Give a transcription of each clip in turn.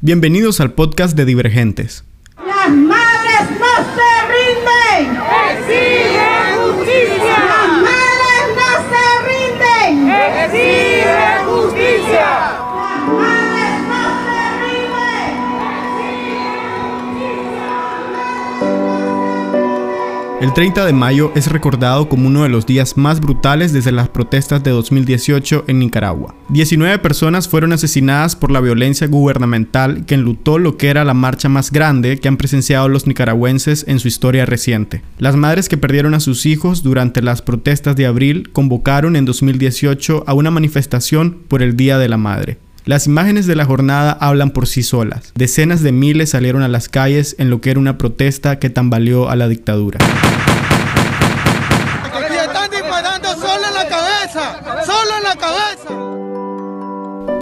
Bienvenidos al podcast de Divergentes. Las madres no se rinden. El 30 de mayo es recordado como uno de los días más brutales desde las protestas de 2018 en Nicaragua. 19 personas fueron asesinadas por la violencia gubernamental que enlutó lo que era la marcha más grande que han presenciado los nicaragüenses en su historia reciente. Las madres que perdieron a sus hijos durante las protestas de abril convocaron en 2018 a una manifestación por el Día de la Madre. Las imágenes de la jornada hablan por sí solas. Decenas de miles salieron a las calles en lo que era una protesta que tambaleó a la dictadura. Aquí están disparando solo en la cabeza, solo en la cabeza.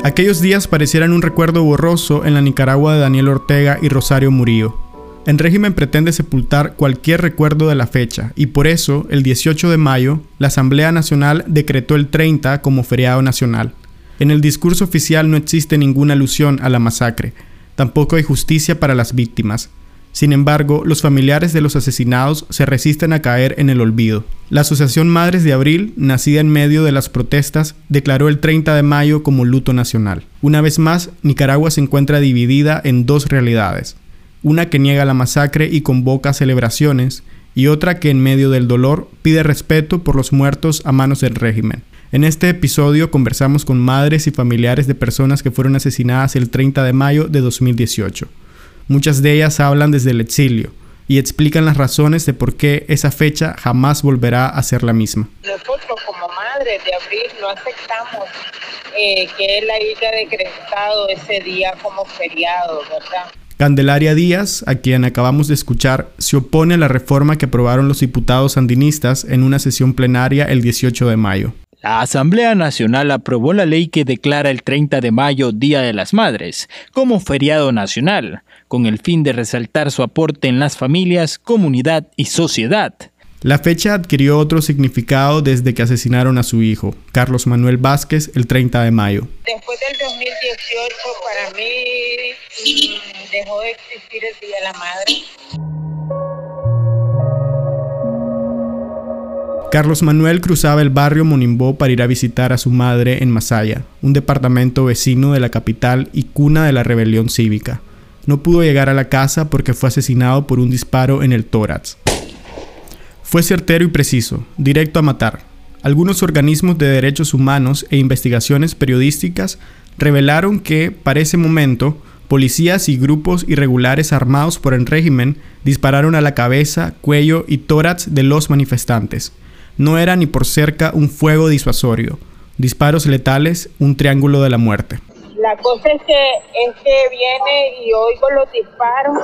Aquellos días parecieran un recuerdo borroso en la Nicaragua de Daniel Ortega y Rosario Murillo. El régimen pretende sepultar cualquier recuerdo de la fecha y por eso, el 18 de mayo, la Asamblea Nacional decretó el 30 como feriado nacional. En el discurso oficial no existe ninguna alusión a la masacre, tampoco hay justicia para las víctimas. Sin embargo, los familiares de los asesinados se resisten a caer en el olvido. La Asociación Madres de Abril, nacida en medio de las protestas, declaró el 30 de mayo como luto nacional. Una vez más, Nicaragua se encuentra dividida en dos realidades. Una que niega la masacre y convoca celebraciones, y otra que en medio del dolor pide respeto por los muertos a manos del régimen. En este episodio conversamos con madres y familiares de personas que fueron asesinadas el 30 de mayo de 2018. Muchas de ellas hablan desde el exilio y explican las razones de por qué esa fecha jamás volverá a ser la misma. Nosotros como madres de abril no aceptamos eh, que él haya decretado ese día como feriado, ¿verdad? Candelaria Díaz, a quien acabamos de escuchar, se opone a la reforma que aprobaron los diputados sandinistas en una sesión plenaria el 18 de mayo. La Asamblea Nacional aprobó la ley que declara el 30 de mayo Día de las Madres como feriado nacional, con el fin de resaltar su aporte en las familias, comunidad y sociedad. La fecha adquirió otro significado desde que asesinaron a su hijo, Carlos Manuel Vázquez, el 30 de mayo. Después del 2018 para mí mm, dejó de existir el Día de la Madre. Carlos Manuel cruzaba el barrio Monimbó para ir a visitar a su madre en Masaya, un departamento vecino de la capital y cuna de la rebelión cívica. No pudo llegar a la casa porque fue asesinado por un disparo en el tórax. Fue certero y preciso, directo a matar. Algunos organismos de derechos humanos e investigaciones periodísticas revelaron que, para ese momento, policías y grupos irregulares armados por el régimen dispararon a la cabeza, cuello y tórax de los manifestantes. No era ni por cerca un fuego disuasorio, disparos letales, un triángulo de la muerte. La cosa es que, es que viene y oigo los disparos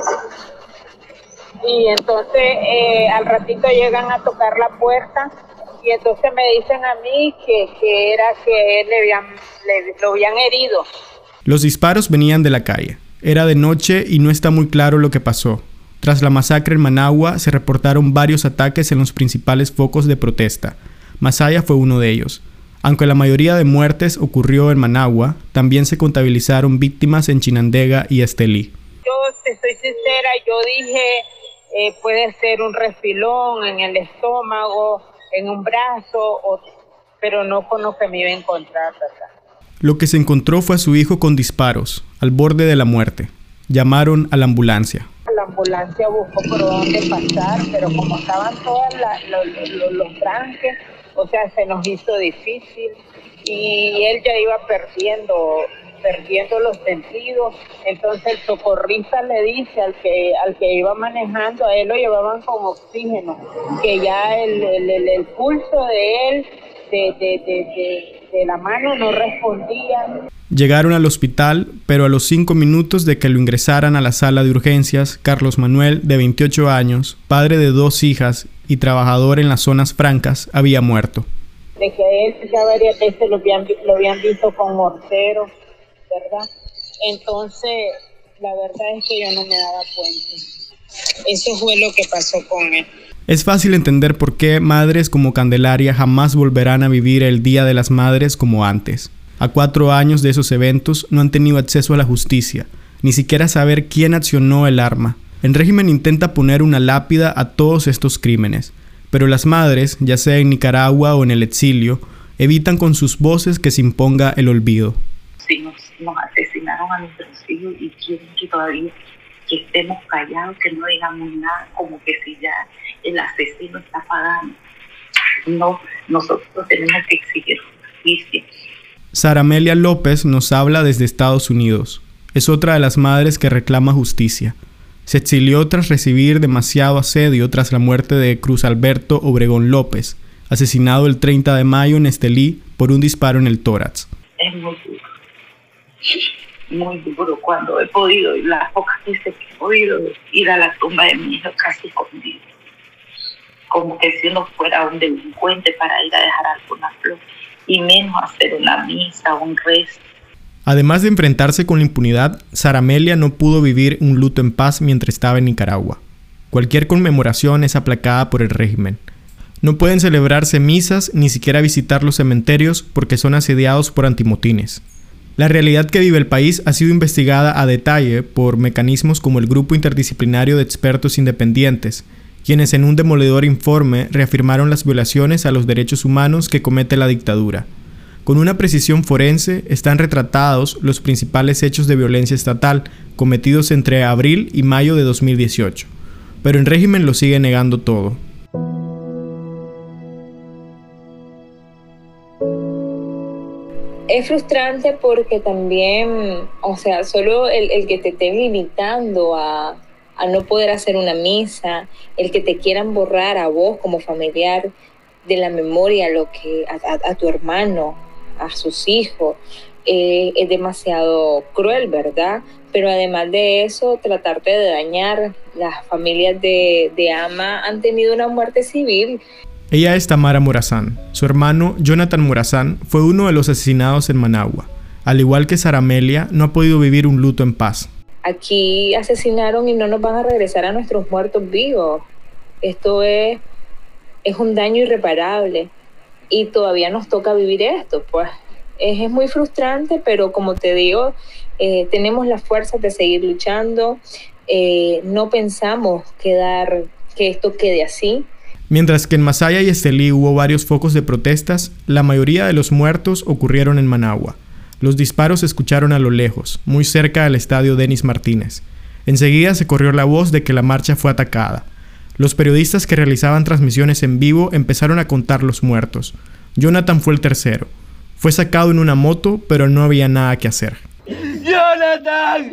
y entonces eh, al ratito llegan a tocar la puerta y entonces me dicen a mí que, que era que él le habían, le- lo habían herido. Los disparos venían de la calle. Era de noche y no está muy claro lo que pasó. Tras la masacre en Managua se reportaron varios ataques en los principales focos de protesta. Masaya fue uno de ellos. Aunque la mayoría de muertes ocurrió en Managua, también se contabilizaron víctimas en Chinandega y Estelí. Yo te estoy sincera, yo dije, eh, puede ser un refilón en el estómago, en un brazo, o- pero no con lo que me iba a encontrar. Lo que se encontró fue a su hijo con disparos, al borde de la muerte. Llamaron a la ambulancia. La ambulancia buscó por dónde pasar, pero como estaban todos los tranques, o sea, se nos hizo difícil y él ya iba perdiendo perdiendo los sentidos. Entonces el socorrista le dice al que al que iba manejando, a él lo llevaban con oxígeno, que ya el pulso de él, de, de, de, de- la mano, no respondía. Llegaron al hospital, pero a los cinco minutos de que lo ingresaran a la sala de urgencias, Carlos Manuel, de 28 años, padre de dos hijas y trabajador en las zonas francas, había muerto. de que a él ya varias veces lo habían, lo habían visto con mortero, ¿verdad? Entonces, la verdad es que yo no me daba cuenta. Eso fue lo que pasó con él. Es fácil entender por qué madres como Candelaria jamás volverán a vivir el Día de las Madres como antes. A cuatro años de esos eventos no han tenido acceso a la justicia, ni siquiera saber quién accionó el arma. El régimen intenta poner una lápida a todos estos crímenes, pero las madres, ya sea en Nicaragua o en el exilio, evitan con sus voces que se imponga el olvido. Si nos, asesinaron a nuestros hijos y quieren que todavía que estemos callados, que no digamos nada, como que si ya el asesino está pagando. No, nosotros tenemos que exigir justicia. Sara Amelia López nos habla desde Estados Unidos. Es otra de las madres que reclama justicia. Se exilió tras recibir demasiado asedio tras la muerte de Cruz Alberto Obregón López, asesinado el 30 de mayo en Estelí por un disparo en el tórax. Es muy duro. Muy duro cuando he podido, las pocas veces que he podido ir a la tumba de mi hijo casi escondido. Como que si uno fuera un delincuente para ir a dejar alguna flor y menos hacer una misa un resto. Además de enfrentarse con la impunidad, Saramelia no pudo vivir un luto en paz mientras estaba en Nicaragua. Cualquier conmemoración es aplacada por el régimen. No pueden celebrarse misas ni siquiera visitar los cementerios porque son asediados por antimotines. La realidad que vive el país ha sido investigada a detalle por mecanismos como el Grupo Interdisciplinario de Expertos Independientes, quienes en un demoledor informe reafirmaron las violaciones a los derechos humanos que comete la dictadura. Con una precisión forense están retratados los principales hechos de violencia estatal cometidos entre abril y mayo de 2018, pero el régimen lo sigue negando todo. Es frustrante porque también, o sea, solo el, que te estén limitando a, no poder hacer una misa, el que te quieran borrar a vos como familiar de la memoria lo que a, tu hermano, a sus hijos, eh, es demasiado cruel, ¿verdad? Pero además de eso, tratarte de dañar, las familias de, de Ama han tenido una muerte civil. Ella es Tamara Morazán. Su hermano, Jonathan Morazán, fue uno de los asesinados en Managua. Al igual que Saramelia, no ha podido vivir un luto en paz. Aquí asesinaron y no nos van a regresar a nuestros muertos vivos. Esto es, es un daño irreparable y todavía nos toca vivir esto. Pues es, muy frustrante, pero como te digo, eh, tenemos la fuerza de seguir luchando. Eh, no pensamos quedar, que esto quede así. Mientras que en Masaya y Estelí hubo varios focos de protestas, la mayoría de los muertos ocurrieron en Managua. Los disparos se escucharon a lo lejos, muy cerca del estadio Denis Martínez. Enseguida se corrió la voz de que la marcha fue atacada. Los periodistas que realizaban transmisiones en vivo empezaron a contar los muertos. Jonathan fue el tercero. Fue sacado en una moto, pero no había nada que hacer. ¡Jonathan!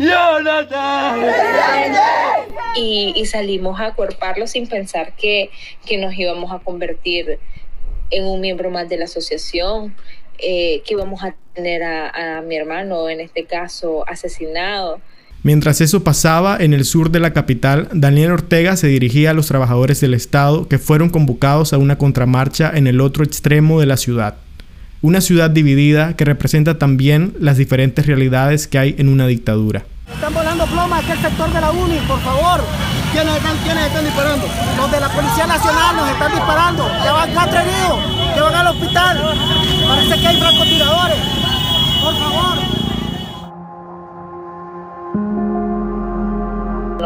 ¡Jonathan! Y, salimos a acuerparlo sin pensar que, nos íbamos a convertir en un miembro más de la asociación, eh, que íbamos a tener a, a mi hermano, en este caso, asesinado. Mientras eso pasaba, en el sur de la capital, Daniel Ortega se dirigía a los trabajadores del Estado que fueron convocados a una contramarcha en el otro extremo de la ciudad. Una ciudad dividida que representa también las diferentes realidades que hay en una dictadura. Están volando plomas aquí el sector de la UNI, por favor. ¿Quiénes están, ¿Quiénes están disparando? Los de la Policía Nacional nos están disparando. Ya van cuatro heridos, que van al hospital. Parece que hay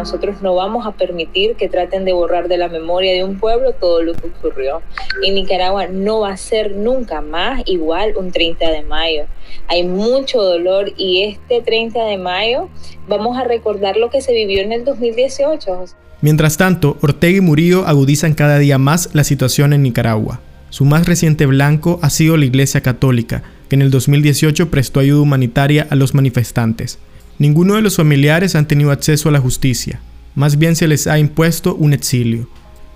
Nosotros no vamos a permitir que traten de borrar de la memoria de un pueblo todo lo que ocurrió. Y Nicaragua no va a ser nunca más igual un 30 de mayo. Hay mucho dolor y este 30 de mayo vamos a recordar lo que se vivió en el 2018. Mientras tanto, Ortega y Murillo agudizan cada día más la situación en Nicaragua. Su más reciente blanco ha sido la Iglesia Católica, que en el 2018 prestó ayuda humanitaria a los manifestantes. Ninguno de los familiares han tenido acceso a la justicia, más bien se les ha impuesto un exilio.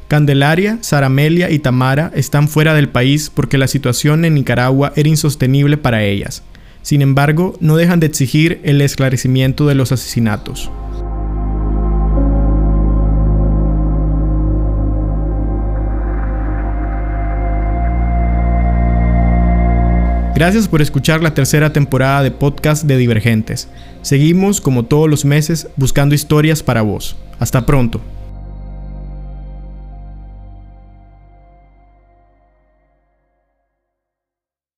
Candelaria, Saramelia y Tamara están fuera del país porque la situación en Nicaragua era insostenible para ellas. Sin embargo, no dejan de exigir el esclarecimiento de los asesinatos. Gracias por escuchar la tercera temporada de podcast de Divergentes. Seguimos, como todos los meses, buscando historias para vos. Hasta pronto.